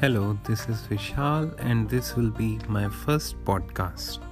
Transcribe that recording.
Hello, this is Vishal, and this will be my first podcast.